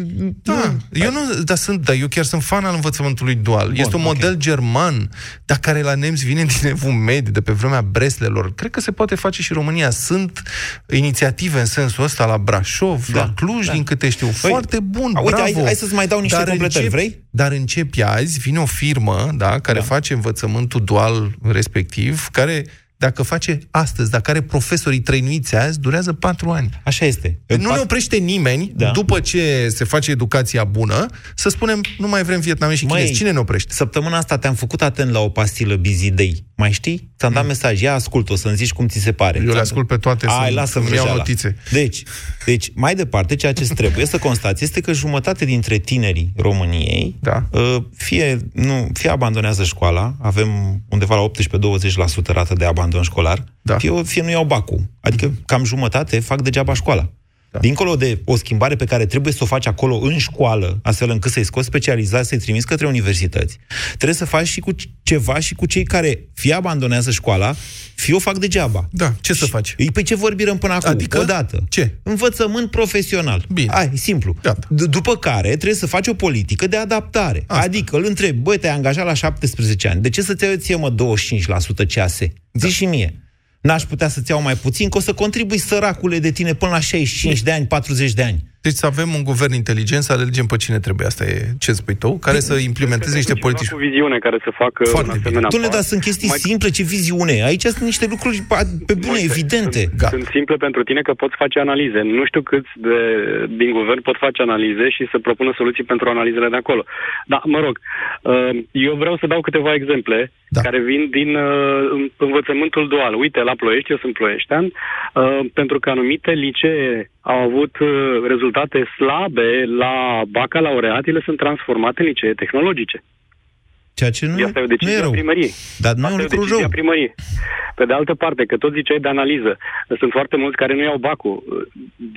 Da, nu, eu nu, dar sunt, dar eu chiar sunt fan al învățământului dual. Bun, este un okay. model german, dar care la nemți vine din evul mediu, de pe vremea Breslelor. Cred că se poate face și România. Sunt inițiative în sensul ăsta la Brașov, da, la Cluj, da. din câte știu. Păi, Foarte bun, a, uite, bravo. Hai, hai să-ți mai dau niște dar completări, încep, vrei? Dar începi azi, vine o firmă, da, care da. face învățământul dual respectiv, care dacă face astăzi, dacă are profesorii trăinuiți azi, durează patru ani. Așa este. Nu pat... ne oprește nimeni, da. după ce se face educația bună, să spunem, nu mai vrem vietnamezi și Măi, chinezi. Cine ne oprește? Săptămâna asta te-am făcut atent la o pastilă Busy Day. Mai știi? Ți-am dat mm. mesaj, ia ascult-o, să-mi zici cum ți se pare. Eu le ascult pe toate, Ai, lasă să iau notițe. Deci, deci, mai departe, ceea ce trebuie să constați este că jumătate dintre tinerii României da. Uh, fie, nu, fie abandonează școala, avem undeva la 18-20% rată de abandon școlar, da. fie, fie nu iau bacul. Adică cam jumătate fac degeaba școala. Da. Dincolo de o schimbare pe care trebuie să o faci acolo în școală, astfel încât să-i scoți specializați, să-i trimiți către universități, trebuie să faci și cu ceva și cu cei care fie abandonează școala, fie o fac degeaba. Da, ce și, să faci? Pe păi ce vorbim până acum? Adică? Odată. Ce? Învățământ profesional. Bine. Ai, simplu. D- după care trebuie să faci o politică de adaptare. Asta. Adică îl întrebi, băi, te-ai angajat la 17 ani, de ce să-ți iei, mă, 25% CAS? Da. Zici și mie. N-aș putea să-ți iau mai puțin, că o să contribui săracule de tine până la 65 de ani, 40 de ani. Deci să avem un guvern inteligent, să alegem pe cine trebuie. Asta e ce spui tu, care să implementeze niște politici. Cu viziune care să facă Foarte bine. Dom'le, dar sunt chestii mai... simple, ce viziune. Aici sunt niște lucruri pe bune, mai, evidente. Sunt, sunt simple pentru tine că poți face analize. Nu știu câți de, din guvern pot face analize și să propună soluții pentru analizele de acolo. Dar, mă rog, uh, eu vreau să dau câteva exemple da. care vin din uh, învățământul dual. Uite, la Ploiești, eu sunt ploieștean, uh, pentru că anumite licee au avut rezultate rezultate slabe la bacalaureat, ele sunt transformate în licee tehnologice. Ceea ce nu, Asta e o decizie nu e rău. a primăriei. Dar nu Asta e un lucru rău. primăriei. Pe de altă parte, că toți zicei de analiză, sunt foarte mulți care nu iau bacul.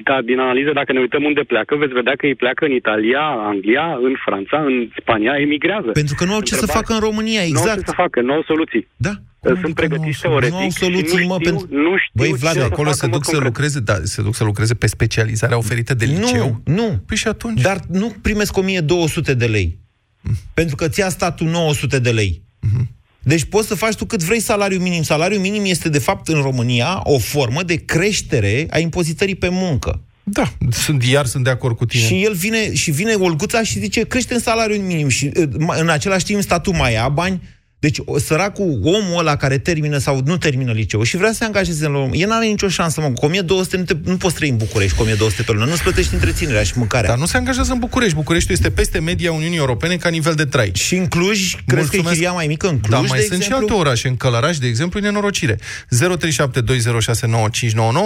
Dar din analiză, dacă ne uităm unde pleacă, veți vedea că ei pleacă în Italia, Anglia, în Franța, în Spania, emigrează. Pentru că nu au ce Întrebare. să facă în România, exact. Nu au ce să facă, nu au soluții. Da. Cum sunt adică pregătiți teoretic nu au soluții, și nu, mă, știu, pentru... nu știu Băi, Vlad, ce acolo se duc să lucreze, da, se duc să lucreze pe specializarea oferită de liceu? Nu, nu. Păi și atunci? Dar nu primesc 1200 de lei. Mm. Pentru că ți-a statul 900 de lei. Mm-hmm. Deci poți să faci tu cât vrei salariu minim. Salariul minim este, de fapt, în România, o formă de creștere a impozitării pe muncă. Da, sunt, iar sunt de acord cu tine. Și el vine, și vine Olguța și zice, crește în salariul minim. Și în același timp statul mai ia bani, Deci, o, săracul, omul ăla care termină sau nu termină liceu și vrea să se angajeze în România, el nu are nicio șansă, mă, cu 1200 nu, te, nu poți trăi în București cu 1200 pe lună, nu-ți plătești întreținerea și mâncarea. Dar nu se angajează în București. București este peste media Uniunii Europene ca nivel de trai. Și în Cluj, crezi că e chiria mai mică în Cluj, Da, mai de sunt exemplu? și alte orașe. În Călăraș, de exemplu, e nenorocire. 0372069599.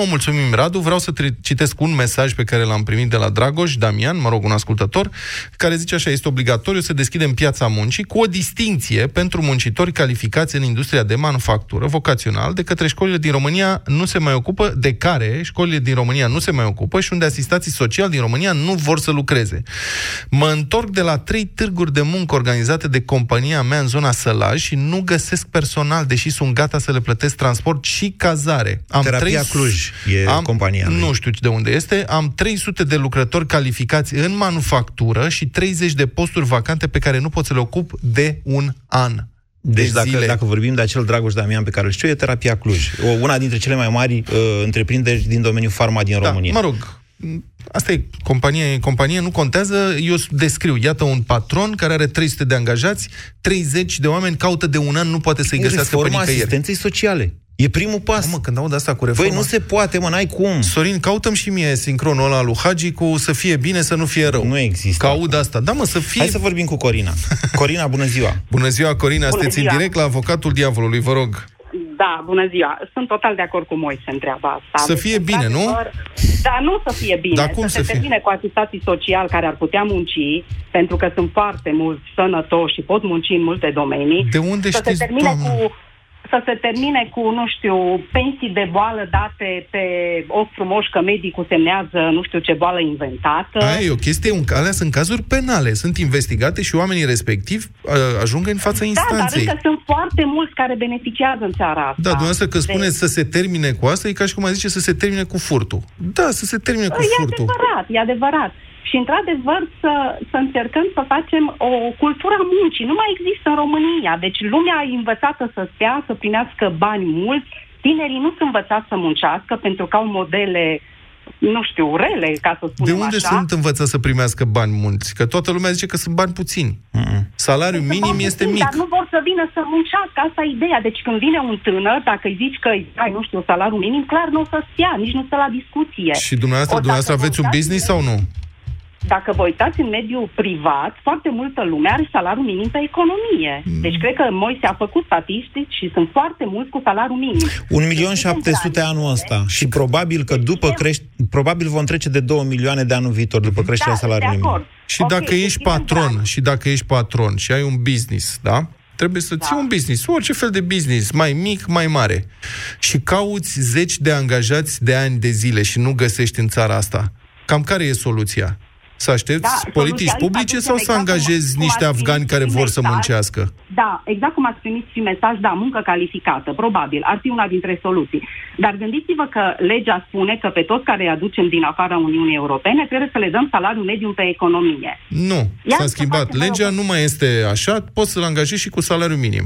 Mulțumim, Radu. Vreau să tre- citesc un mesaj pe care l-am primit de la Dragoș Damian, mă rog, un ascultător, care zice așa, este obligatoriu să deschidem piața muncii cu o distinție pentru muncitori calificați în industria de manufactură vocațional, de către școlile din România nu se mai ocupă, de care școlile din România nu se mai ocupă și unde asistații sociali din România nu vor să lucreze. Mă întorc de la trei târguri de muncă organizate de compania mea în zona Sălaj și nu găsesc personal, deși sunt gata să le plătesc transport și cazare. Am Terapia Cluj e compania lui. Nu știu de unde este. Am 300 de lucrători calificați în manufactură și 30 de posturi vacante pe care nu pot să le ocup de un an. Deci de dacă, zile. dacă vorbim de acel Dragoș Damian pe care îl știu, e Terapia Cluj. O, una dintre cele mai mari uh, întreprinderi din domeniul farma din Da, România. mă rog, asta e companie, companie, nu contează, eu descriu, iată un patron care are 300 de angajați, 30 de oameni caută de un an, nu poate să-i E găsească pe reforma nicăieri. asistenței sociale. E primul pas. Mă, când aud asta cu reforma... Băi, nu se poate, mă, n-ai cum. Sorin, cautăm și mie sincronul ăla lui Hagi cu să fie bine, să nu fie rău. Nu există. Că aud asta. Da, mă, să fie... Hai să vorbim cu Corina. Corina, bună ziua. Bună ziua, Corina, Bună sunteți în ziua. direct la avocatul diavolului, vă rog. Da, bună ziua. Sunt total de acord cu Moise în treaba asta. Să fie bine, nu? într-adevăr, Da, nu să fie bine. Dar cum să să se fie? termine cu asistații sociali care ar putea munci, pentru că sunt foarte mulți sănătoși și pot munci în multe domenii. De unde să știți, se termine doamnă? cu să se termine cu, nu știu, pensii de boală date pe ochi frumoși că medicul semnează nu știu ce boală inventată. Aia e o chestie, un, alea sunt cazuri penale, sunt investigate și oamenii respectivi uh, ajung în fața da, dar instanței. încă sunt foarte mulți care beneficiază în țara asta. Da, dumneavoastră că De- spuneți să se termine cu asta, e ca și cum a zice să se termine cu furtul. Da, să se termine cu E furtul. adevărat, e adevărat. Și, într-adevăr, să, să încercăm să facem o cultură a muncii. Nu mai există în România. Deci lumea e învățată să stea, să primească bani mulți. Tinerii nu sunt învățați să muncească pentru că au modele, nu știu, rele, ca să De spunem unde așa. sunt învățați să primească bani mulți? Că toată lumea zice că sunt bani puțini. Salariul Sunt minim bani este puțini, mic. Dar nu vor să vină să muncească, asta e ideea. Deci când vine un tânăr, dacă îi zici că ai, nu știu, salariul minim, clar nu o să stea, nici nu stă la discuție. Și dumneavoastră, Ori dumneavoastră dacă aveți vă un uitați business în sau nu? Dacă vă uitați în mediul privat, foarte multă lume are salariu minim pe economie. Mm. Deci cred că Moise a făcut statistici și sunt foarte mulți cu salariu minim. 1.700.000 anul ăsta și probabil că după crești, probabil vom trece de 2 milioane de anul viitor după creșterea Da, salariului de minim. acord. Și dacă ești patron, și dacă ești patron și ai un business, da? Trebuie să ții un business, orice fel de business, mai mic, mai mare. Și cauți zeci de angajați de ani de zile și nu găsești în țara asta. Cam care e soluția? Să aștepți Da, politici soluția publice asta sau duce să exact cum- angajezi cum niște ați afgani primit care și vor să mesaj. muncească? Da, exact cum ați primit și mesaj, da, muncă calificată, probabil, ar fi una dintre soluții. Dar gândiți-vă că legea spune că pe toți care îi aducem din afara Uniunii Europene trebuie să le dăm salariu mediu pe economie. Nu, Ia s-a să schimbat. facem, Legea nu mai este așa, poți să-l angajezi și cu salariu minim.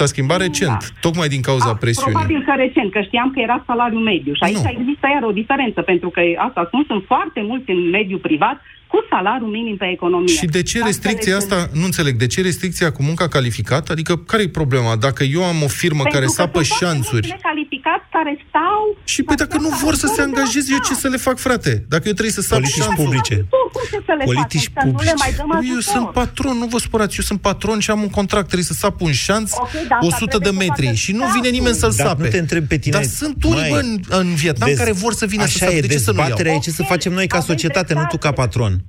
S-a schimbat recent, tocmai din cauza presiunii. Da. Probabil că recent, că știam că era salariul mediu. Și aici Nu. există iar o diferență, pentru că asta spun, sunt foarte mulți în mediul privat cu salariu minim pe economie. Și de ce Taxele restricția sunt- asta, nu înțeleg, de ce restricția cu munca calificată? Adică care e problema? Dacă eu am o firmă Pentru care că sapă sunt foarte șanțuri mulți necalificați care stau... și păi dacă nu vor să se angajeze, eu ce să le fac, frate? Dacă eu trebuie să sap Politici șanțuri... publice. Cum ce să le Politici facem? Să nu le mai dăm Păi Eu ajutor? sunt patron, nu vă supărați, eu sunt patron și am un contract, trebuie să sap un șanț Ok, dar asta 100 de trebuie să metri facă și nu vine nimeni să-l Dar sape. nu te întreb pe tine. Dar sunt unii, Măi, bă, în, în Vietnam dez- care vor să vină să Așa sape. e, De ce să nu iau? dezbaterea e ce să facem noi ca societate, nu tu ca patron.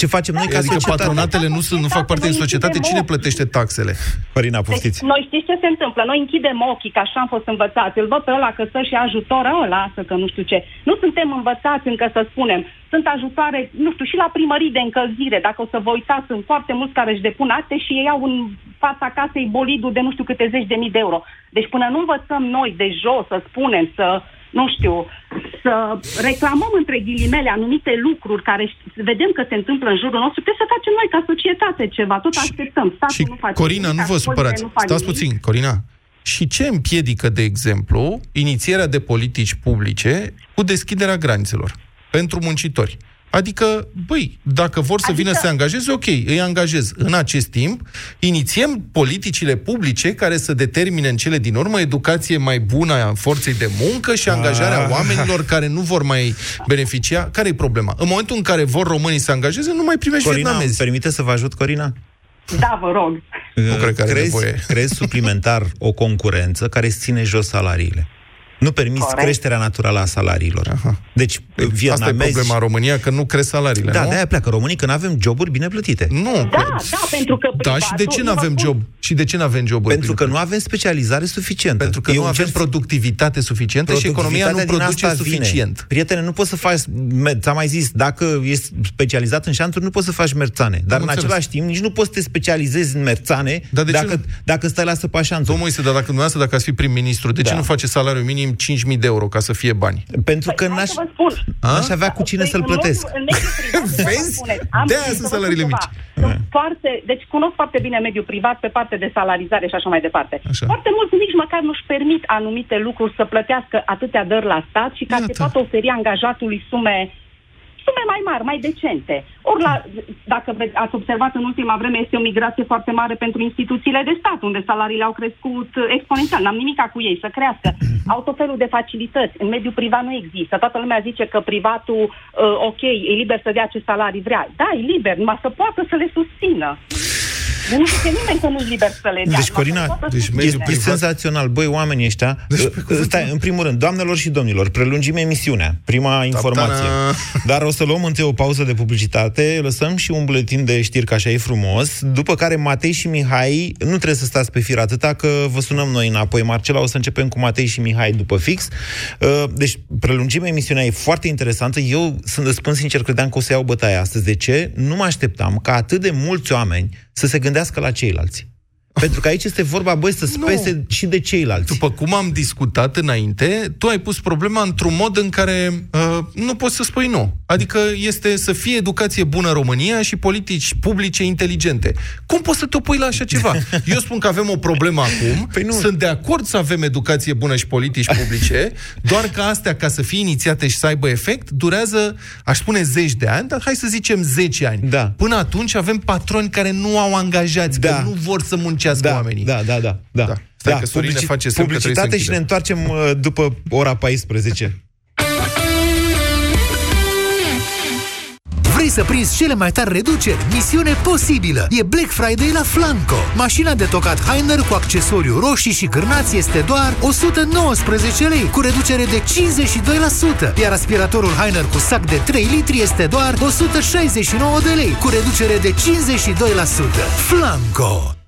Ce facem noi ca Adică societate? patronatele nu, sunt, nu fac parte din societate, cine plătește taxele? Corina, Deci, noi știți ce se întâmplă? Noi închidem ochii, că așa am fost învățați. Îl văd pe ăla că stă și ajutor, ă, lasă că nu știu ce. Nu suntem învățați încă să spunem. Sunt ajutoare, nu știu, și la primării de încălzire. Dacă o să vă uitați, sunt foarte mulți care își depun acte și ei au în fața casei bolidul de nu știu câte zeci de mii de euro. Deci până nu învățăm noi de jos să spunem, să nu știu, să reclamăm între ghilimele anumite lucruri care ș- vedem că se întâmplă în jurul nostru, trebuie să facem noi ca societate ceva. Tot așteptăm. Statul Și nu face Corina, nimic, nu vă școlile supărați. nu fac Stați nimic. puțin, Corina. Și ce împiedică, de exemplu, inițierea de politici publice cu deschiderea granițelor pentru muncitori? Adică, băi, dacă vor să adică... vină să se angajeze, ok, îi angajez. În acest timp, inițiem politicile publice care să determine în cele din urmă educație mai bună a forței de muncă și angajarea ah. oamenilor care nu vor mai beneficia. Care e problema? În momentul în care vor românii să angajeze, nu mai primești Corina, vietnamezi. permite să vă ajut, Corina? Da, vă rog. Nu cred că are crezi, nevoie. crezi suplimentar o concurență care îți ține jos salariile. Nu permiți Corect. creșterea naturală a salariilor. Aha. Deci, Asta e vietnamezi... problema în România, că nu cresc salariile, Da, nu? de-aia pleacă românii când avem joburi bine plătite. Nu. Da, da, pentru că Da, și de ce nu avem job? Și de ce nu avem joburi? Pentru că nu avem specializare suficientă. Pentru că Eu nu avem încerc- productivitate suficientă și economia nu Productivitatea din produce asta vine. suficient. Prietene, nu poți să faci, me- ți-am mai zis, dacă ești specializat în șanturi, nu poți să faci merțane. Dar în înțeles. același timp, nici nu poți să te specializezi în merțane Dar de ce dacă, nu? dacă stai la săpa șanturi. Domnul Moise, dar dacă dumneavoastră, dacă ați fi prim-ministru, de ce Da. nu face salariul minim 5.000 de euro ca să fie bani? Pentru că Hai n-aș, să vă spun. n-aș avea cu cine Păi, să-l în plătesc. mediul- în mediul privat, să vă Vezi? spuneți, am De-aia să sunt vă salariile spun mici. ceva. Sunt foarte, deci cunosc foarte bine mediul privat pe parte de salarizare și așa mai departe. Așa. Foarte mulți nici măcar nu-și permit anumite lucruri să plătească atâtea dări la stat și ca să poată oferi angajatului sume sume mai mari, mai decente. Ori, la, dacă ve- ați observat în ultima vreme, este o migrație foarte mare pentru instituțiile de stat, unde salariile au crescut uh, exponențial. N-am nimica cu ei, să crească. Au tot felul de facilități. În mediul privat nu există. Toată lumea zice că privatul, uh, ok, e liber să dea ce salarii vrea. Da, e liber, numai să poată să le susțină. Nu zice nimeni că nu e liber să le dea. Deci, numai să Corina, poată deci susține. este privat... senzațional. Băi, oamenii ăștia... Deci, stai, în primul rând, doamnelor și domnilor, prelungim emisiunea. Prima informație. Dar o să luăm întâi o pauză de publicitate, lăsăm și un buletin de știri, că așa e frumos, după care Matei și Mihai, nu trebuie să stați pe fir atâta, că vă sunăm noi înapoi. Marcela, o să începem cu Matei și Mihai după fix. Uh, Deci, prelungim emisiunea, e foarte interesantă. Eu, sunt spun sincer, credeam că o să iau bătaia astăzi. De ce? Nu mă așteptam ca atât de mulți oameni să se gândească la ceilalți. Pentru că aici este vorba, băi, să spese și de ceilalți. După cum am discutat înainte, tu ai pus problema într-un mod în care uh, nu poți să spui nu. Adică este să fie educație bună în România și politici publice inteligente. Cum poți să te opui la așa ceva? Eu spun că avem o problemă acum, păi nu. sunt de acord să avem educație bună și politici publice, doar că astea, ca să fie inițiate și să aibă efect, durează, aș spune, zeci de ani, dar hai să zicem 10 ani. Da. Până atunci avem patroni care nu au angajați, da. că nu vor să muncească da, oamenii. Da, da, da. da. Stai da că Sorin ne face semn că trebuie să publicitate și ne închidem. întoarcem uh, după ora 14. Vrei să prinzi cele mai tari reduceri? Misiune posibilă! E Black Friday la Flanco. Mașina de tocat Heiner cu accesoriu roșii și cârnați este doar 119 lei, cu reducere de 52%, iar aspiratorul Heiner cu sac de 3 litri este doar 169 de lei, cu reducere de 52%. Flanco!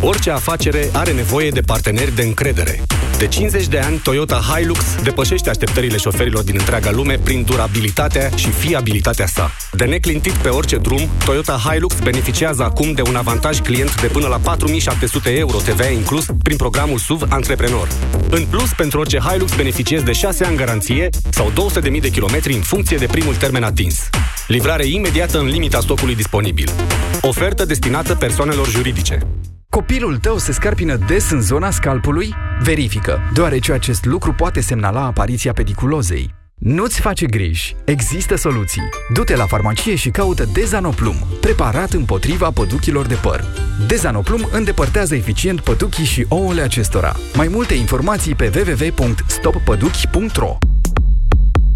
Orice afacere are nevoie de parteneri de încredere. De 50 de ani, Toyota Hilux depășește așteptările șoferilor din întreaga lume prin durabilitatea și fiabilitatea sa. De neclintit pe orice drum, Toyota Hilux beneficiază acum de un avantaj client de până la 4700 euro TVA inclus prin programul SUV Antreprenor. În plus, pentru orice Hilux beneficiezi de 6 ani garanție sau 200.000 de kilometri în funcție de primul termen atins. Livrare imediată în limita stocului disponibil. Ofertă destinată persoanelor juridice. Copilul tău se scarpină des în zona scalpului? Verifică, deoarece acest lucru poate semnala apariția pediculozei. Nu-ți face griji, există soluții. Du-te la farmacie și caută Dezanoplum, preparat împotriva păduchilor de păr. Dezanoplum îndepărtează eficient păduchii și ouăle acestora. Mai multe informații pe www.stoppăduchi.ro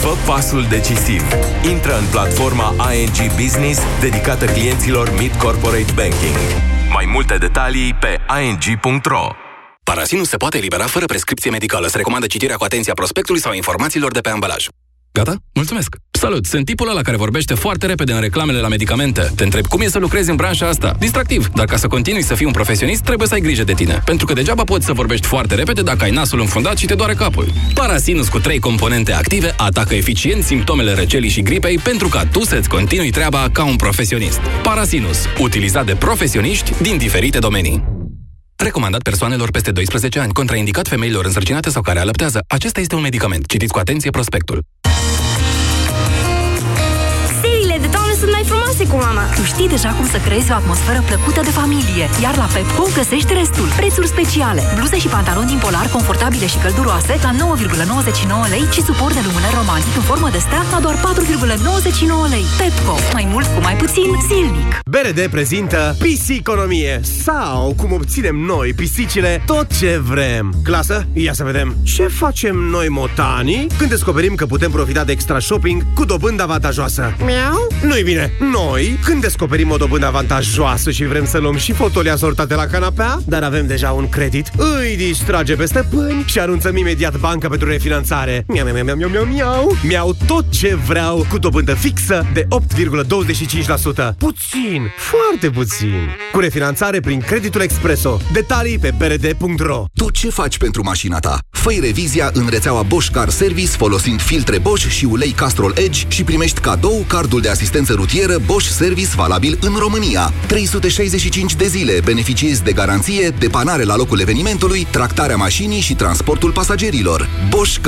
Fă pasul decisiv. Intră în platforma ING Business dedicată clienților Mid Corporate Banking. Mai multe detalii pe ing.ro Parasinul se poate elibera fără prescripție medicală. Se recomandă citirea cu atenție a prospectului sau informațiilor de pe ambalaj. Gata? Mulțumesc! Salut! Sunt tipul ăla care vorbește foarte repede în reclamele la medicamente. Te întreb cum e să lucrezi în branșa asta. Distractiv, dar ca să continui să fii un profesionist, trebuie să ai grijă de tine. Pentru că degeaba poți să vorbești foarte repede dacă ai nasul înfundat și te doare capul. Parasinus cu trei componente active atacă eficient simptomele răcelii și gripei pentru ca tu să-ți continui treaba ca un profesionist. Parasinus, utilizat de profesioniști din diferite domenii. Recomandat persoanelor peste 12 ani, contraindicat femeilor însărcinate sau care alăptează. Acesta este un medicament. Citiți cu atenție prospectul. Sunt mai frumoase cu mama. Tu știi deja cum să creezi o atmosferă plăcută de familie, iar la Pepco găsești restul. Prețuri speciale. Bluze și pantaloni din polar confortabile și călduroase la 9,99 lei și suport de lumânări romantic în formă de stea la doar 4,99 lei. Pepco. Mai mult cu mai puțin zilnic. BRD prezintă Pisiconomie sau cum obținem noi, pisicile, tot ce vrem. Clasă, ia să vedem. Ce facem noi motanii când descoperim că putem profita de extra shopping cu dobândă avantajoasă? Miau? Nu-i bine. Noi, când descoperim o dobândă avantajoasă și vrem să luăm și fotolii asortate la canapea, dar avem deja un credit, îi distrage pe stăpâni și anunțăm imediat banca pentru refinanțare. Miau, miau, miau, miau, miau, miau. Miau tot ce vreau cu dobândă fixă de 8,25%. Puțin, foarte puțin. Cu refinanțare prin creditul Expreso. Detalii pe brd.ro Tu ce faci pentru mașina ta? Făi revizia în rețeaua Bosch Car Service folosind filtre Bosch și ulei Castrol Edge și primești cadou cardul de asistență rutieră Bosch Service valabil în România. 365 de zile beneficiezi de garanție, depanare la locul evenimentului, tractarea mașinii și transportul pasagerilor. Bosch Car